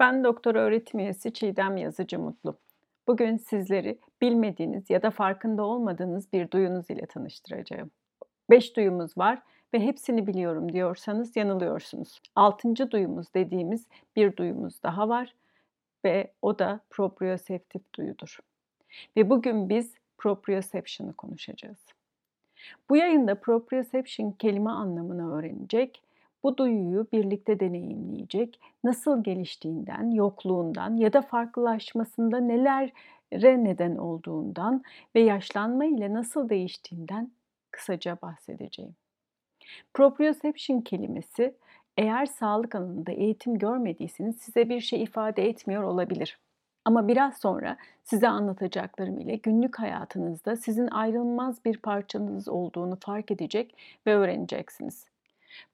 Ben doktor öğretim üyesi Çiğdem Yazıcı Mutlu. Bugün sizleri bilmediğiniz ya da farkında olmadığınız bir duyunuz ile tanıştıracağım. Beş duyumuz var ve hepsini biliyorum diyorsanız yanılıyorsunuz. Altıncı duyumuz dediğimiz bir duyumuz daha var ve o da proprioseptif duyudur. Ve bugün biz proprioception'ı konuşacağız. Bu yayında proprioception kelime anlamını öğrenecek bu duyuyu birlikte deneyimleyecek, nasıl geliştiğinden, yokluğundan ya da farklılaşmasında nelere neden olduğundan ve yaşlanma ile nasıl değiştiğinden kısaca bahsedeceğim. Proprioception kelimesi eğer sağlık alanında eğitim görmediyseniz size bir şey ifade etmiyor olabilir. Ama biraz sonra size anlatacaklarım ile günlük hayatınızda sizin ayrılmaz bir parçanız olduğunu fark edecek ve öğreneceksiniz.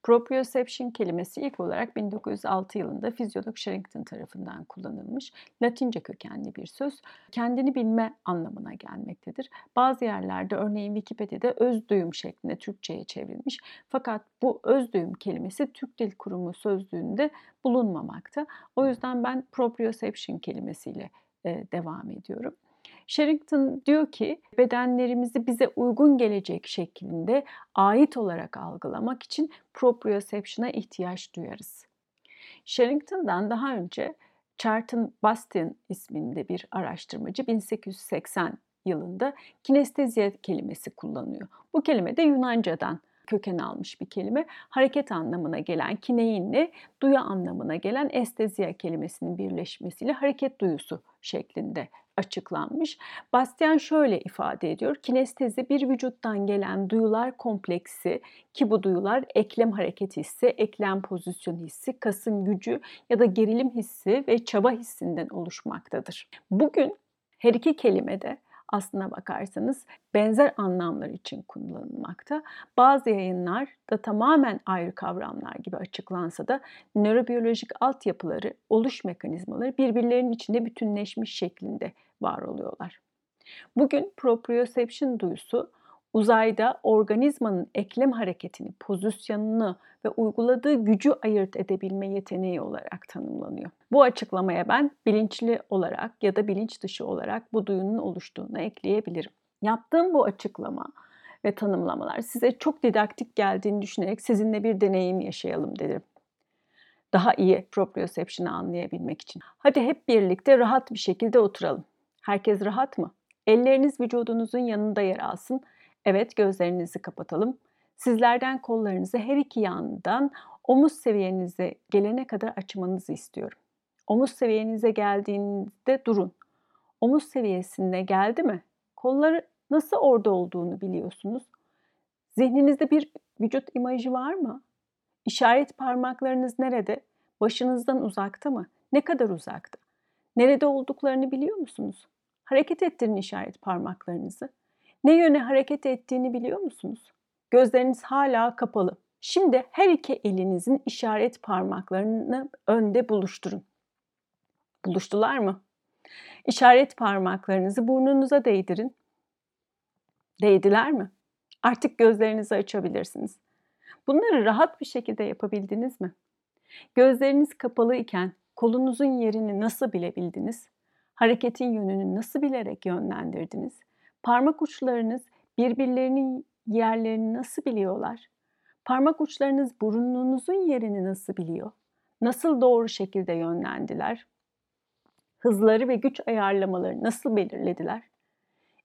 Proprioception kelimesi ilk olarak 1906 yılında fizyolog Sherrington tarafından kullanılmış Latince kökenli bir söz. Kendini bilme anlamına gelmektedir. Bazı yerlerde örneğin Wikipedia'da öz duyum şeklinde Türkçe'ye çevrilmiş. Fakat bu öz duyum kelimesi Türk Dil Kurumu sözlüğünde bulunmamakta. O yüzden ben proprioception kelimesiyle devam ediyorum. Sherrington diyor ki bedenlerimizi bize uygun gelecek şeklinde ait olarak algılamak için proprioception'a ihtiyaç duyarız. Sherrington'dan daha önce Charlton Bastian isminde bir araştırmacı 1880 yılında kinesteziye kelimesi kullanıyor. Bu kelime de Yunanca'dan köken almış bir kelime. Hareket anlamına gelen kineinle duyu anlamına gelen esteziya kelimesinin birleşmesiyle hareket duyusu şeklinde açıklanmış. Bastian şöyle ifade ediyor. Kinestezi bir vücuttan gelen duyular kompleksi ki bu duyular eklem hareket hissi, eklem pozisyon hissi, kasın gücü ya da gerilim hissi ve çaba hissinden oluşmaktadır. Bugün her iki kelime de aslına bakarsanız benzer anlamlar için kullanılmakta. Bazı yayınlar da tamamen ayrı kavramlar gibi açıklansa da nörobiyolojik altyapıları, oluş mekanizmaları birbirlerinin içinde bütünleşmiş şeklinde var oluyorlar. Bugün proprioception duyusu uzayda organizmanın eklem hareketini, pozisyonunu ve uyguladığı gücü ayırt edebilme yeteneği olarak tanımlanıyor. Bu açıklamaya ben bilinçli olarak ya da bilinç dışı olarak bu duyunun oluştuğunu ekleyebilirim. Yaptığım bu açıklama ve tanımlamalar size çok didaktik geldiğini düşünerek sizinle bir deneyim yaşayalım dedim. Daha iyi proprioception'ı anlayabilmek için. Hadi hep birlikte rahat bir şekilde oturalım. Herkes rahat mı? Elleriniz vücudunuzun yanında yer alsın Evet gözlerinizi kapatalım. Sizlerden kollarınızı her iki yandan omuz seviyenize gelene kadar açmanızı istiyorum. Omuz seviyenize geldiğinde durun. Omuz seviyesinde geldi mi? Kolları nasıl orada olduğunu biliyorsunuz. Zihninizde bir vücut imajı var mı? İşaret parmaklarınız nerede? Başınızdan uzakta mı? Ne kadar uzakta? Nerede olduklarını biliyor musunuz? Hareket ettirin işaret parmaklarınızı. Ne yöne hareket ettiğini biliyor musunuz? Gözleriniz hala kapalı. Şimdi her iki elinizin işaret parmaklarını önde buluşturun. Buluştular mı? İşaret parmaklarınızı burnunuza değdirin. Değdiler mi? Artık gözlerinizi açabilirsiniz. Bunları rahat bir şekilde yapabildiniz mi? Gözleriniz kapalı iken kolunuzun yerini nasıl bilebildiniz? Hareketin yönünü nasıl bilerek yönlendirdiniz? Parmak uçlarınız birbirlerinin yerlerini nasıl biliyorlar? Parmak uçlarınız burnunuzun yerini nasıl biliyor? Nasıl doğru şekilde yönlendiler? Hızları ve güç ayarlamaları nasıl belirlediler?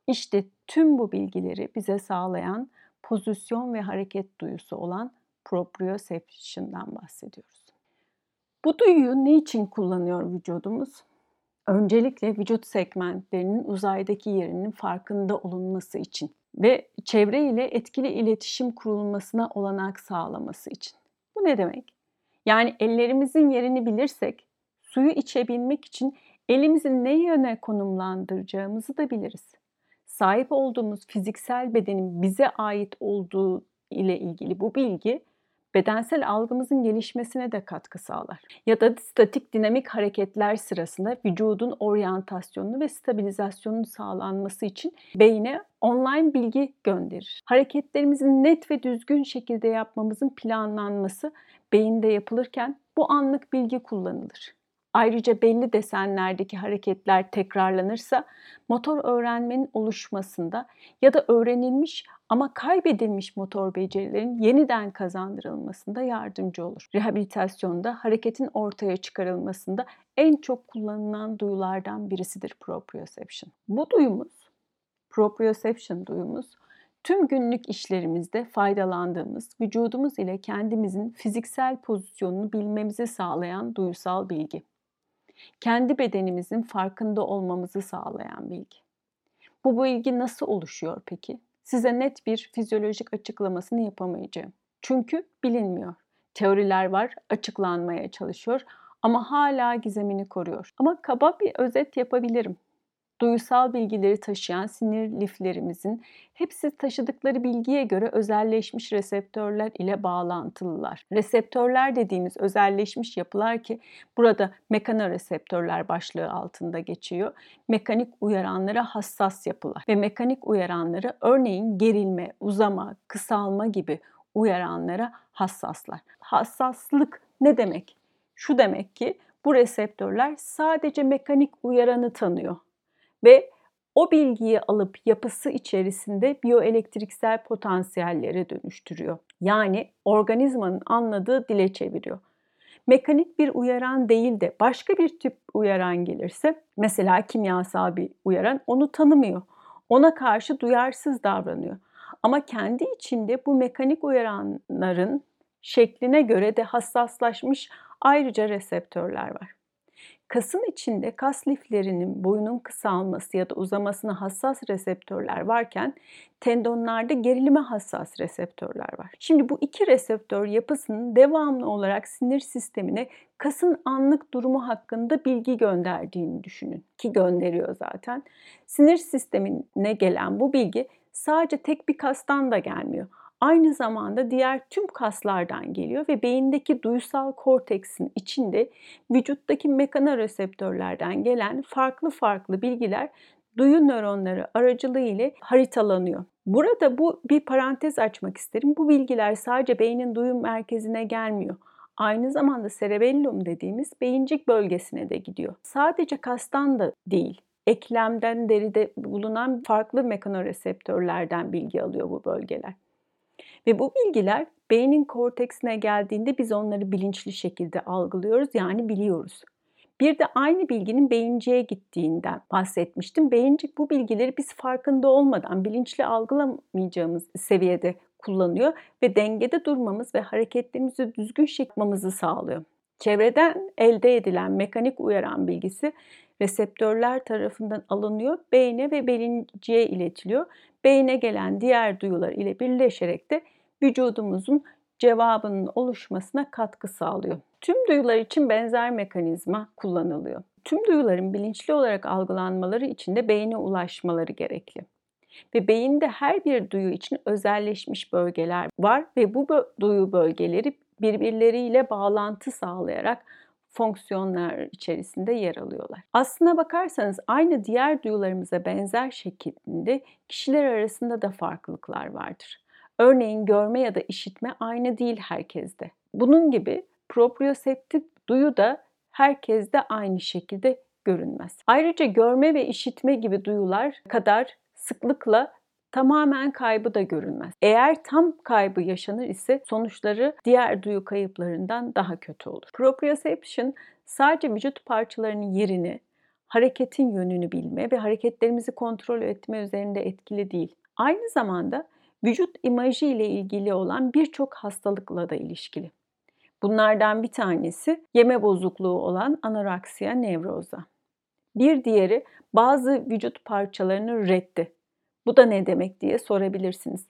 İşte tüm bu bilgileri bize sağlayan pozisyon ve hareket duyusu olan proprioception'dan bahsediyoruz. Bu duyuyu ne için kullanıyor vücudumuz? Öncelikle vücut segmentlerinin uzaydaki yerinin farkında olunması için ve çevre ile etkili iletişim kurulmasına olanak sağlaması için. Bu ne demek? Yani ellerimizin yerini bilirsek suyu içebilmek için elimizi ne yöne konumlandıracağımızı da biliriz. Sahip olduğumuz fiziksel bedenin bize ait olduğu ile ilgili bu bilgi bedensel algımızın gelişmesine de katkı sağlar. Ya da statik dinamik hareketler sırasında vücudun oryantasyonunu ve stabilizasyonunu sağlanması için beyne online bilgi gönderir. Hareketlerimizi net ve düzgün şekilde yapmamızın planlanması beyinde yapılırken bu anlık bilgi kullanılır. Ayrıca belli desenlerdeki hareketler tekrarlanırsa motor öğrenmenin oluşmasında ya da öğrenilmiş ama kaybedilmiş motor becerilerin yeniden kazandırılmasında yardımcı olur. Rehabilitasyonda hareketin ortaya çıkarılmasında en çok kullanılan duyulardan birisidir proprioception. Bu duyumuz, proprioception duyumuz tüm günlük işlerimizde faydalandığımız, vücudumuz ile kendimizin fiziksel pozisyonunu bilmemizi sağlayan duyusal bilgi kendi bedenimizin farkında olmamızı sağlayan bilgi. Bu bilgi nasıl oluşuyor peki? Size net bir fizyolojik açıklamasını yapamayacağım. Çünkü bilinmiyor. Teoriler var, açıklanmaya çalışıyor ama hala gizemini koruyor. Ama kaba bir özet yapabilirim duyusal bilgileri taşıyan sinir liflerimizin hepsi taşıdıkları bilgiye göre özelleşmiş reseptörler ile bağlantılılar. Reseptörler dediğimiz özelleşmiş yapılar ki burada mekanoreseptörler başlığı altında geçiyor. Mekanik uyaranlara hassas yapılar ve mekanik uyaranları örneğin gerilme, uzama, kısalma gibi uyaranlara hassaslar. Hassaslık ne demek? Şu demek ki bu reseptörler sadece mekanik uyaranı tanıyor ve o bilgiyi alıp yapısı içerisinde biyoelektriksel potansiyellere dönüştürüyor. Yani organizmanın anladığı dile çeviriyor. Mekanik bir uyaran değil de başka bir tip uyaran gelirse, mesela kimyasal bir uyaran onu tanımıyor. Ona karşı duyarsız davranıyor. Ama kendi içinde bu mekanik uyaranların şekline göre de hassaslaşmış ayrıca reseptörler var. Kasın içinde kas liflerinin boyunun kısalması ya da uzamasına hassas reseptörler varken tendonlarda gerilime hassas reseptörler var. Şimdi bu iki reseptör yapısının devamlı olarak sinir sistemine kasın anlık durumu hakkında bilgi gönderdiğini düşünün ki gönderiyor zaten. Sinir sistemine gelen bu bilgi sadece tek bir kastan da gelmiyor aynı zamanda diğer tüm kaslardan geliyor ve beyindeki duysal korteksin içinde vücuttaki mekanoreseptörlerden gelen farklı farklı bilgiler duyu nöronları aracılığı ile haritalanıyor. Burada bu bir parantez açmak isterim. Bu bilgiler sadece beynin duyum merkezine gelmiyor. Aynı zamanda cerebellum dediğimiz beyincik bölgesine de gidiyor. Sadece kastan da değil, eklemden deride bulunan farklı mekanoreseptörlerden bilgi alıyor bu bölgeler. Ve bu bilgiler beynin korteksine geldiğinde biz onları bilinçli şekilde algılıyoruz yani biliyoruz. Bir de aynı bilginin beyinciye gittiğinden bahsetmiştim. Beyincik bu bilgileri biz farkında olmadan bilinçli algılamayacağımız seviyede kullanıyor ve dengede durmamız ve hareketlerimizi düzgün şekilmemizi sağlıyor. Çevreden elde edilen mekanik uyaran bilgisi reseptörler tarafından alınıyor, beyne ve bilinciye iletiliyor. Beyne gelen diğer duyular ile birleşerek de vücudumuzun cevabının oluşmasına katkı sağlıyor. Tüm duyular için benzer mekanizma kullanılıyor. Tüm duyuların bilinçli olarak algılanmaları için de beyne ulaşmaları gerekli. Ve beyinde her bir duyu için özelleşmiş bölgeler var ve bu duyu bölgeleri birbirleriyle bağlantı sağlayarak fonksiyonlar içerisinde yer alıyorlar. Aslına bakarsanız aynı diğer duyularımıza benzer şekilde kişiler arasında da farklılıklar vardır. Örneğin görme ya da işitme aynı değil herkeste. Bunun gibi proprioseptif duyu da herkeste aynı şekilde görünmez. Ayrıca görme ve işitme gibi duyular kadar sıklıkla tamamen kaybı da görülmez. Eğer tam kaybı yaşanır ise sonuçları diğer duyu kayıplarından daha kötü olur. Proprioception sadece vücut parçalarının yerini, hareketin yönünü bilme ve hareketlerimizi kontrol etme üzerinde etkili değil. Aynı zamanda vücut imajı ile ilgili olan birçok hastalıkla da ilişkili. Bunlardan bir tanesi yeme bozukluğu olan anoreksiya nevroza. Bir diğeri bazı vücut parçalarının reddi. Bu da ne demek diye sorabilirsiniz.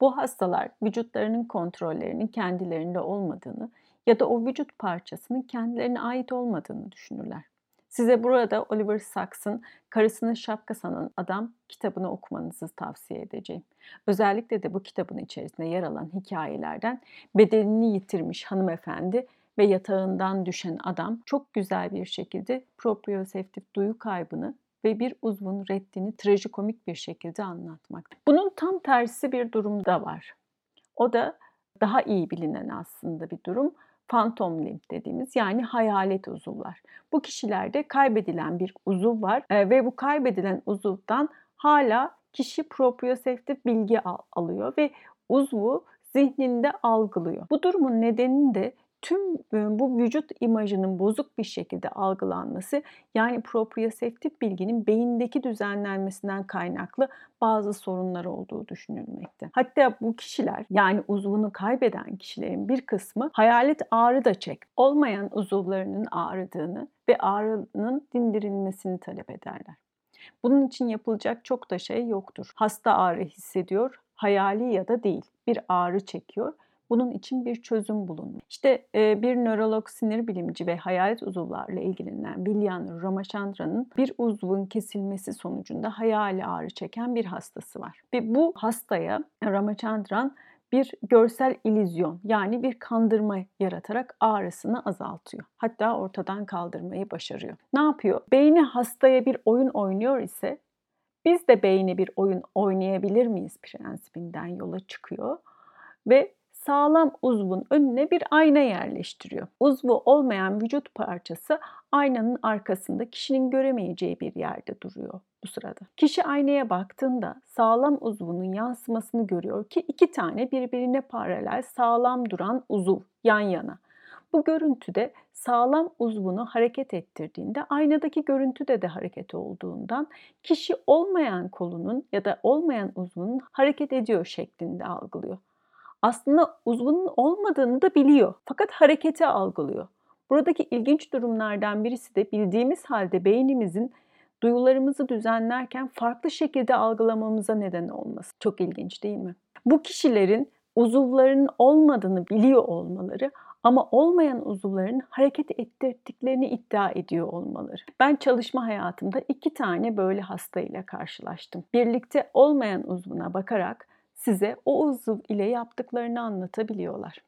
Bu hastalar vücutlarının kontrollerinin kendilerinde olmadığını ya da o vücut parçasının kendilerine ait olmadığını düşünürler. Size burada Oliver Sacks'ın Karısının Şapka Sanan Adam kitabını okumanızı tavsiye edeceğim. Özellikle de bu kitabın içerisinde yer alan hikayelerden bedenini yitirmiş hanımefendi ve yatağından düşen adam çok güzel bir şekilde proprioseptif duyu kaybını ve bir uzvun reddini trajikomik bir şekilde anlatmak. Bunun tam tersi bir durum da var. O da daha iyi bilinen aslında bir durum phantom limb dediğimiz yani hayalet uzuvlar. Bu kişilerde kaybedilen bir uzuv var e, ve bu kaybedilen uzuvdan hala kişi proprioseptif bilgi al- alıyor ve uzvu zihninde algılıyor. Bu durumun nedeni de tüm bu vücut imajının bozuk bir şekilde algılanması yani proprioseptif bilginin beyindeki düzenlenmesinden kaynaklı bazı sorunlar olduğu düşünülmekte. Hatta bu kişiler yani uzvunu kaybeden kişilerin bir kısmı hayalet ağrı da çek, olmayan uzuvlarının ağrıdığını ve ağrının dindirilmesini talep ederler. Bunun için yapılacak çok da şey yoktur. Hasta ağrı hissediyor, hayali ya da değil bir ağrı çekiyor bunun için bir çözüm bulunmuş. İşte bir nörolog sinir bilimci ve hayalet uzuvlarla ilgilenen Vilyan Ramachandran'ın bir uzvun kesilmesi sonucunda hayali ağrı çeken bir hastası var. Ve bu hastaya Ramachandran bir görsel ilizyon yani bir kandırma yaratarak ağrısını azaltıyor. Hatta ortadan kaldırmayı başarıyor. Ne yapıyor? Beyni hastaya bir oyun oynuyor ise biz de beyni bir oyun oynayabilir miyiz prensibinden yola çıkıyor ve sağlam uzvun önüne bir ayna yerleştiriyor. Uzvu olmayan vücut parçası aynanın arkasında kişinin göremeyeceği bir yerde duruyor bu sırada. Kişi aynaya baktığında sağlam uzvunun yansımasını görüyor ki iki tane birbirine paralel sağlam duran uzuv yan yana. Bu görüntüde sağlam uzvunu hareket ettirdiğinde aynadaki görüntüde de hareket olduğundan kişi olmayan kolunun ya da olmayan uzvunun hareket ediyor şeklinde algılıyor aslında uzvunun olmadığını da biliyor. Fakat hareketi algılıyor. Buradaki ilginç durumlardan birisi de bildiğimiz halde beynimizin duyularımızı düzenlerken farklı şekilde algılamamıza neden olması. Çok ilginç değil mi? Bu kişilerin uzuvlarının olmadığını biliyor olmaları ama olmayan uzuvların hareket ettirdiklerini iddia ediyor olmaları. Ben çalışma hayatımda iki tane böyle hasta ile karşılaştım. Birlikte olmayan uzvuna bakarak size o uzuv ile yaptıklarını anlatabiliyorlar.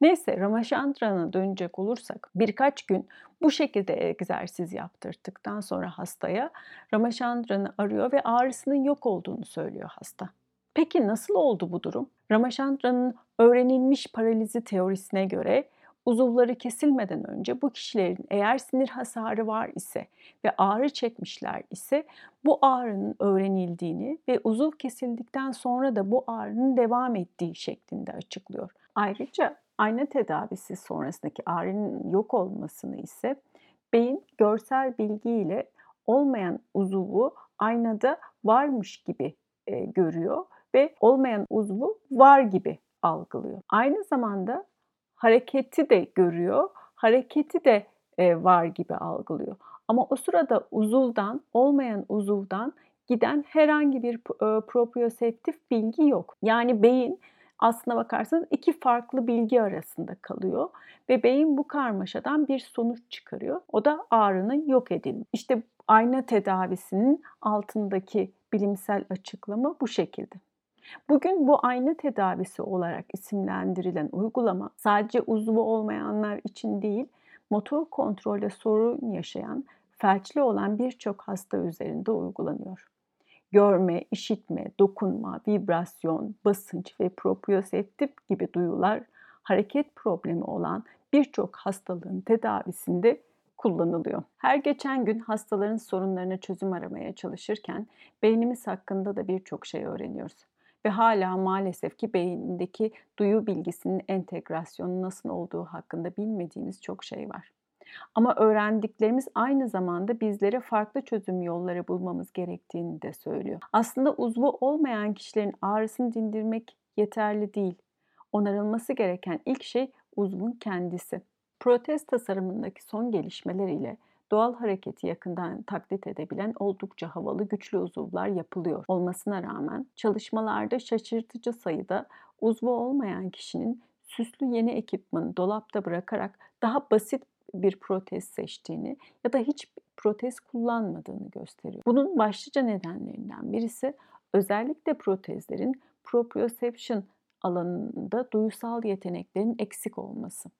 Neyse Ramachandran'a dönecek olursak birkaç gün bu şekilde egzersiz yaptırdıktan sonra hastaya Ramachandran'ı arıyor ve ağrısının yok olduğunu söylüyor hasta. Peki nasıl oldu bu durum? Ramachandran'ın öğrenilmiş paralizi teorisine göre uzuvları kesilmeden önce bu kişilerin eğer sinir hasarı var ise ve ağrı çekmişler ise bu ağrının öğrenildiğini ve uzuv kesildikten sonra da bu ağrının devam ettiği şeklinde açıklıyor. Ayrıca ayna tedavisi sonrasındaki ağrının yok olmasını ise beyin görsel bilgiyle olmayan uzuvu aynada varmış gibi e, görüyor ve olmayan uzvu var gibi algılıyor. Aynı zamanda hareketi de görüyor, hareketi de e, var gibi algılıyor. Ama o sırada uzuvdan, olmayan uzuvdan giden herhangi bir e, proprioseptif bilgi yok. Yani beyin aslına bakarsanız iki farklı bilgi arasında kalıyor ve beyin bu karmaşadan bir sonuç çıkarıyor. O da ağrının yok edilmesi. İşte ayna tedavisinin altındaki bilimsel açıklama bu şekilde. Bugün bu ayna tedavisi olarak isimlendirilen uygulama sadece uzvu olmayanlar için değil, motor kontrolde sorun yaşayan, felçli olan birçok hasta üzerinde uygulanıyor. Görme, işitme, dokunma, vibrasyon, basınç ve proprioseptif gibi duyular hareket problemi olan birçok hastalığın tedavisinde kullanılıyor. Her geçen gün hastaların sorunlarına çözüm aramaya çalışırken beynimiz hakkında da birçok şey öğreniyoruz ve hala maalesef ki beyindeki duyu bilgisinin entegrasyonu nasıl olduğu hakkında bilmediğimiz çok şey var. Ama öğrendiklerimiz aynı zamanda bizlere farklı çözüm yolları bulmamız gerektiğini de söylüyor. Aslında uzvu olmayan kişilerin ağrısını dindirmek yeterli değil. Onarılması gereken ilk şey uzvun kendisi. Protez tasarımındaki son gelişmeler ile doğal hareketi yakından taklit edebilen oldukça havalı güçlü uzuvlar yapılıyor olmasına rağmen çalışmalarda şaşırtıcı sayıda uzvu olmayan kişinin süslü yeni ekipmanı dolapta bırakarak daha basit bir protez seçtiğini ya da hiç protez kullanmadığını gösteriyor. Bunun başlıca nedenlerinden birisi özellikle protezlerin proprioception alanında duysal yeteneklerin eksik olması.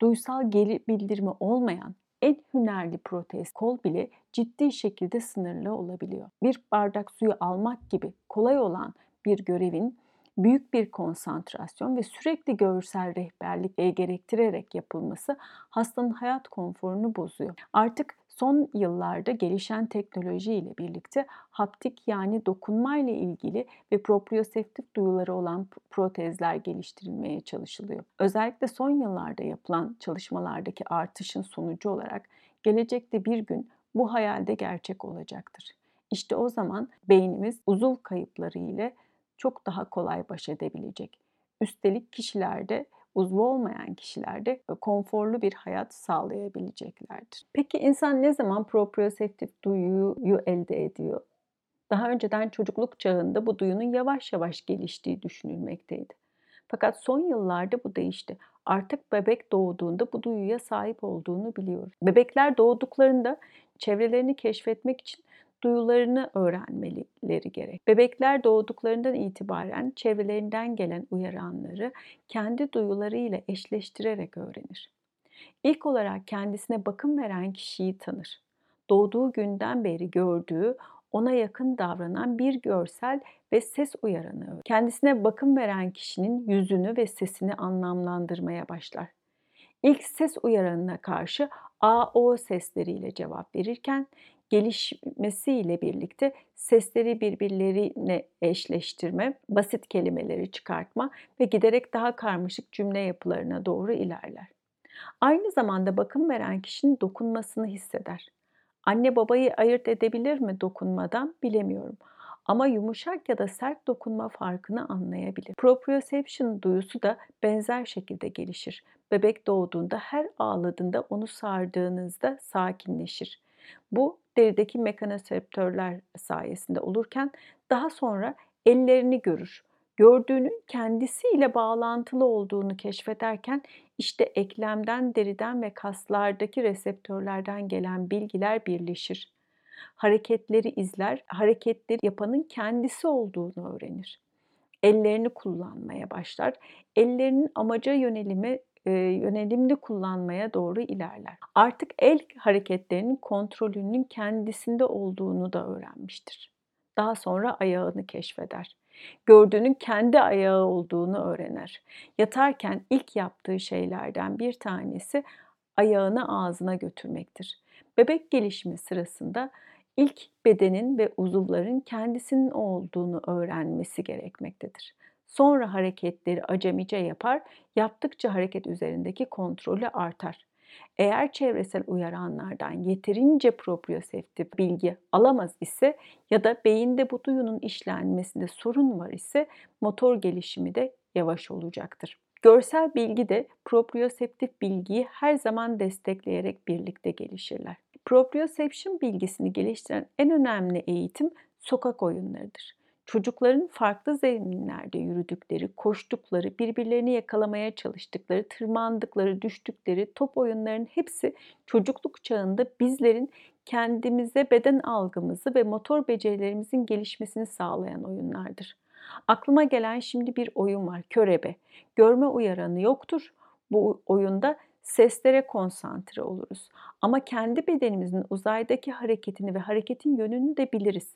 Duysal geri bildirimi olmayan en hünerli protez kol bile ciddi şekilde sınırlı olabiliyor. Bir bardak suyu almak gibi kolay olan bir görevin büyük bir konsantrasyon ve sürekli görsel rehberlik gerektirerek yapılması hastanın hayat konforunu bozuyor. Artık son yıllarda gelişen teknoloji ile birlikte haptik yani dokunma ile ilgili ve proprioseptif duyuları olan protezler geliştirilmeye çalışılıyor. Özellikle son yıllarda yapılan çalışmalardaki artışın sonucu olarak gelecekte bir gün bu hayalde gerçek olacaktır. İşte o zaman beynimiz uzuv kayıpları ile çok daha kolay baş edebilecek. Üstelik kişilerde uzvu olmayan kişilerde konforlu bir hayat sağlayabileceklerdir. Peki insan ne zaman proprioseptif duyuyu elde ediyor? Daha önceden çocukluk çağında bu duyunun yavaş yavaş geliştiği düşünülmekteydi. Fakat son yıllarda bu değişti. Artık bebek doğduğunda bu duyuya sahip olduğunu biliyoruz. Bebekler doğduklarında çevrelerini keşfetmek için duyularını öğrenmeleri gerek. Bebekler doğduklarından itibaren çevrelerinden gelen uyaranları kendi duyularıyla eşleştirerek öğrenir. İlk olarak kendisine bakım veren kişiyi tanır. Doğduğu günden beri gördüğü, ona yakın davranan bir görsel ve ses uyaranı. Kendisine bakım veren kişinin yüzünü ve sesini anlamlandırmaya başlar. İlk ses uyaranına karşı A, O sesleriyle cevap verirken gelişmesiyle birlikte sesleri birbirlerine eşleştirme, basit kelimeleri çıkartma ve giderek daha karmaşık cümle yapılarına doğru ilerler. Aynı zamanda bakım veren kişinin dokunmasını hisseder. Anne babayı ayırt edebilir mi dokunmadan bilemiyorum. Ama yumuşak ya da sert dokunma farkını anlayabilir. Proprioception duyusu da benzer şekilde gelişir. Bebek doğduğunda her ağladığında onu sardığınızda sakinleşir. Bu derideki mekanoseptörler sayesinde olurken daha sonra ellerini görür. Gördüğünün kendisiyle bağlantılı olduğunu keşfederken işte eklemden, deriden ve kaslardaki reseptörlerden gelen bilgiler birleşir. Hareketleri izler, hareketleri yapanın kendisi olduğunu öğrenir. Ellerini kullanmaya başlar. Ellerinin amaca yönelimi yönelimli kullanmaya doğru ilerler. Artık el hareketlerinin kontrolünün kendisinde olduğunu da öğrenmiştir. Daha sonra ayağını keşfeder. Gördüğünün kendi ayağı olduğunu öğrenir. Yatarken ilk yaptığı şeylerden bir tanesi ayağını ağzına götürmektir. Bebek gelişimi sırasında ilk bedenin ve uzuvların kendisinin olduğunu öğrenmesi gerekmektedir. Sonra hareketleri acemice yapar, yaptıkça hareket üzerindeki kontrolü artar. Eğer çevresel uyaranlardan yeterince proprioseptif bilgi alamaz ise ya da beyinde bu duyunun işlenmesinde sorun var ise motor gelişimi de yavaş olacaktır. Görsel bilgi de proprioseptif bilgiyi her zaman destekleyerek birlikte gelişirler. Proprioception bilgisini geliştiren en önemli eğitim sokak oyunlarıdır. Çocukların farklı zeminlerde yürüdükleri, koştukları, birbirlerini yakalamaya çalıştıkları, tırmandıkları, düştükleri top oyunlarının hepsi çocukluk çağında bizlerin kendimize beden algımızı ve motor becerilerimizin gelişmesini sağlayan oyunlardır. Aklıma gelen şimdi bir oyun var, körebe. Görme uyaranı yoktur. Bu oyunda seslere konsantre oluruz. Ama kendi bedenimizin uzaydaki hareketini ve hareketin yönünü de biliriz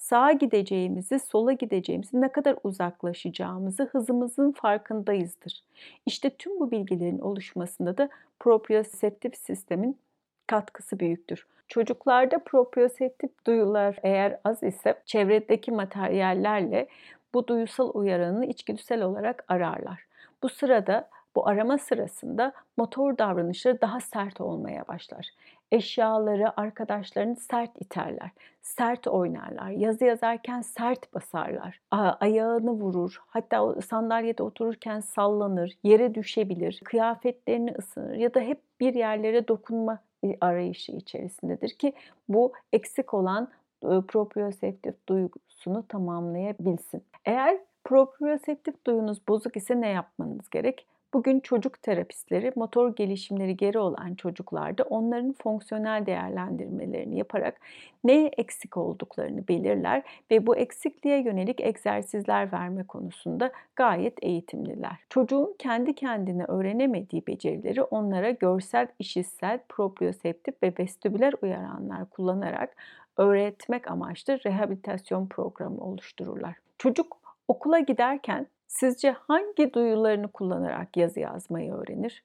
sağa gideceğimizi, sola gideceğimizi, ne kadar uzaklaşacağımızı, hızımızın farkındayızdır. İşte tüm bu bilgilerin oluşmasında da proprioseptif sistemin katkısı büyüktür. Çocuklarda proprioseptif duyular eğer az ise çevredeki materyallerle bu duyusal uyaranı içgüdüsel olarak ararlar. Bu sırada bu arama sırasında motor davranışları daha sert olmaya başlar eşyaları, arkadaşlarını sert iterler, sert oynarlar, yazı yazarken sert basarlar, ayağını vurur, hatta sandalyede otururken sallanır, yere düşebilir, kıyafetlerini ısınır ya da hep bir yerlere dokunma arayışı içerisindedir ki bu eksik olan proprioseptif duygusunu tamamlayabilsin. Eğer proprioseptif duyunuz bozuk ise ne yapmanız gerek? Bugün çocuk terapistleri motor gelişimleri geri olan çocuklarda onların fonksiyonel değerlendirmelerini yaparak neye eksik olduklarını belirler ve bu eksikliğe yönelik egzersizler verme konusunda gayet eğitimliler. Çocuğun kendi kendine öğrenemediği becerileri onlara görsel, işitsel, proprioseptif ve vestibüler uyaranlar kullanarak öğretmek amaçlı rehabilitasyon programı oluştururlar. Çocuk Okula giderken sizce hangi duyularını kullanarak yazı yazmayı öğrenir?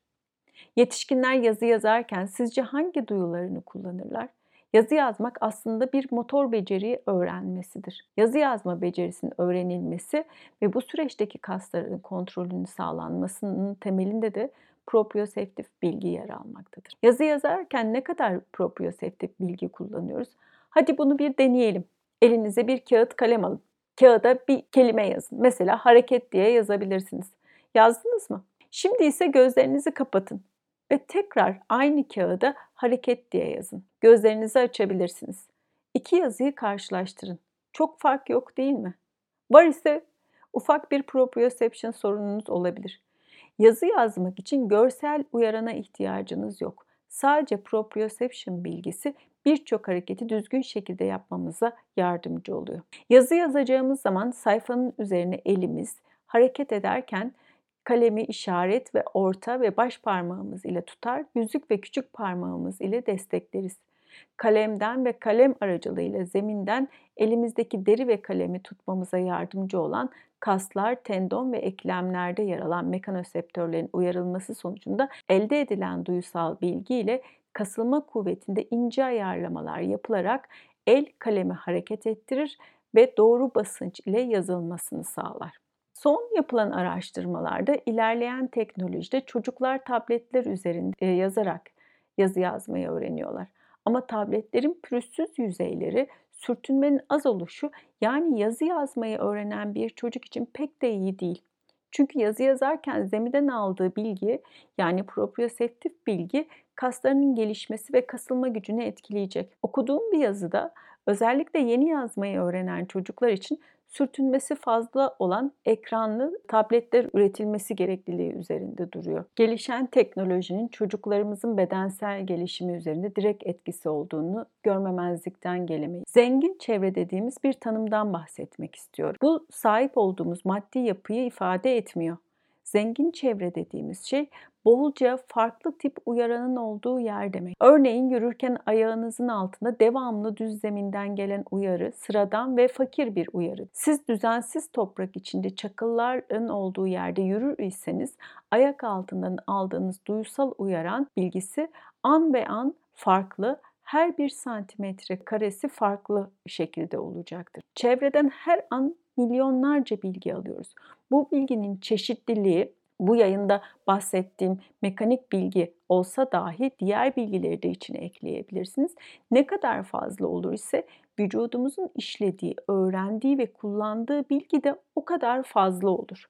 Yetişkinler yazı yazarken sizce hangi duyularını kullanırlar? Yazı yazmak aslında bir motor beceri öğrenmesidir. Yazı yazma becerisinin öğrenilmesi ve bu süreçteki kasların kontrolünün sağlanmasının temelinde de proprioseptif bilgi yer almaktadır. Yazı yazarken ne kadar proprioseptif bilgi kullanıyoruz? Hadi bunu bir deneyelim. Elinize bir kağıt kalem alın. Kağıda bir kelime yazın. Mesela hareket diye yazabilirsiniz. Yazdınız mı? Şimdi ise gözlerinizi kapatın ve tekrar aynı kağıda hareket diye yazın. Gözlerinizi açabilirsiniz. İki yazıyı karşılaştırın. Çok fark yok değil mi? Var ise ufak bir proprioception sorununuz olabilir. Yazı yazmak için görsel uyarana ihtiyacınız yok. Sadece proprioception bilgisi birçok hareketi düzgün şekilde yapmamıza yardımcı oluyor. Yazı yazacağımız zaman sayfanın üzerine elimiz hareket ederken kalemi işaret ve orta ve baş parmağımız ile tutar, yüzük ve küçük parmağımız ile destekleriz. Kalemden ve kalem aracılığıyla zeminden elimizdeki deri ve kalemi tutmamıza yardımcı olan kaslar, tendon ve eklemlerde yer alan mekanoseptörlerin uyarılması sonucunda elde edilen duysal bilgi ile kasılma kuvvetinde ince ayarlamalar yapılarak el kalemi hareket ettirir ve doğru basınç ile yazılmasını sağlar. Son yapılan araştırmalarda ilerleyen teknolojide çocuklar tabletler üzerinde e, yazarak yazı yazmayı öğreniyorlar. Ama tabletlerin pürüzsüz yüzeyleri, sürtünmenin az oluşu yani yazı yazmayı öğrenen bir çocuk için pek de iyi değil. Çünkü yazı yazarken zeminden aldığı bilgi yani proprioseptif bilgi kaslarının gelişmesi ve kasılma gücünü etkileyecek. Okuduğum bir yazıda özellikle yeni yazmayı öğrenen çocuklar için sürtünmesi fazla olan ekranlı tabletler üretilmesi gerekliliği üzerinde duruyor. Gelişen teknolojinin çocuklarımızın bedensel gelişimi üzerinde direkt etkisi olduğunu görmemezlikten gelemeyiz. Zengin çevre dediğimiz bir tanımdan bahsetmek istiyorum. Bu sahip olduğumuz maddi yapıyı ifade etmiyor. Zengin çevre dediğimiz şey bolca farklı tip uyaranın olduğu yer demek. Örneğin yürürken ayağınızın altında devamlı düz zeminden gelen uyarı sıradan ve fakir bir uyarı. Siz düzensiz toprak içinde çakılların olduğu yerde yürür iseniz ayak altından aldığınız duysal uyaran bilgisi an be an farklı her bir santimetre karesi farklı şekilde olacaktır. Çevreden her an milyonlarca bilgi alıyoruz. Bu bilginin çeşitliliği bu yayında bahsettiğim mekanik bilgi olsa dahi diğer bilgileri de içine ekleyebilirsiniz. Ne kadar fazla olur ise vücudumuzun işlediği, öğrendiği ve kullandığı bilgi de o kadar fazla olur.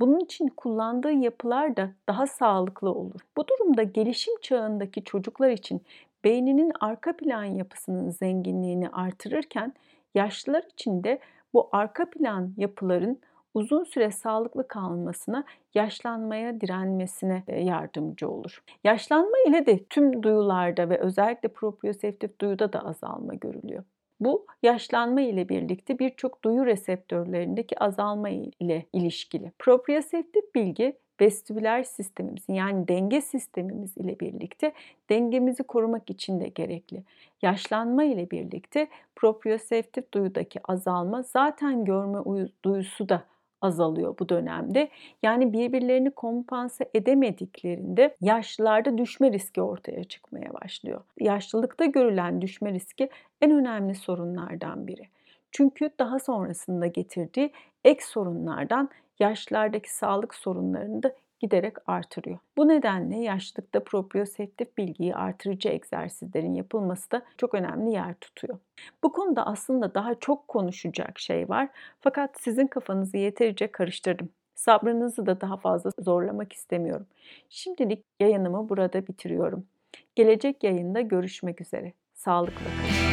Bunun için kullandığı yapılar da daha sağlıklı olur. Bu durumda gelişim çağındaki çocuklar için beyninin arka plan yapısının zenginliğini artırırken yaşlılar için de bu arka plan yapıların uzun süre sağlıklı kalmasına, yaşlanmaya direnmesine e, yardımcı olur. Yaşlanma ile de tüm duyularda ve özellikle proprioseptif duyuda da azalma görülüyor. Bu yaşlanma ile birlikte birçok duyu reseptörlerindeki azalma ile ilişkili. Proprioseptif bilgi vestibüler sistemimizin yani denge sistemimiz ile birlikte dengemizi korumak için de gerekli. Yaşlanma ile birlikte proprioseptif duyudaki azalma zaten görme duyusu da azalıyor bu dönemde. Yani birbirlerini kompanse edemediklerinde yaşlılarda düşme riski ortaya çıkmaya başlıyor. Yaşlılıkta görülen düşme riski en önemli sorunlardan biri. Çünkü daha sonrasında getirdiği ek sorunlardan yaşlılardaki sağlık sorunlarını da giderek artırıyor. Bu nedenle yaşlılıkta proprioseptif bilgiyi artırıcı egzersizlerin yapılması da çok önemli yer tutuyor. Bu konuda aslında daha çok konuşacak şey var fakat sizin kafanızı yeterince karıştırdım. Sabrınızı da daha fazla zorlamak istemiyorum. Şimdilik yayınımı burada bitiriyorum. Gelecek yayında görüşmek üzere. Sağlıkla kalın.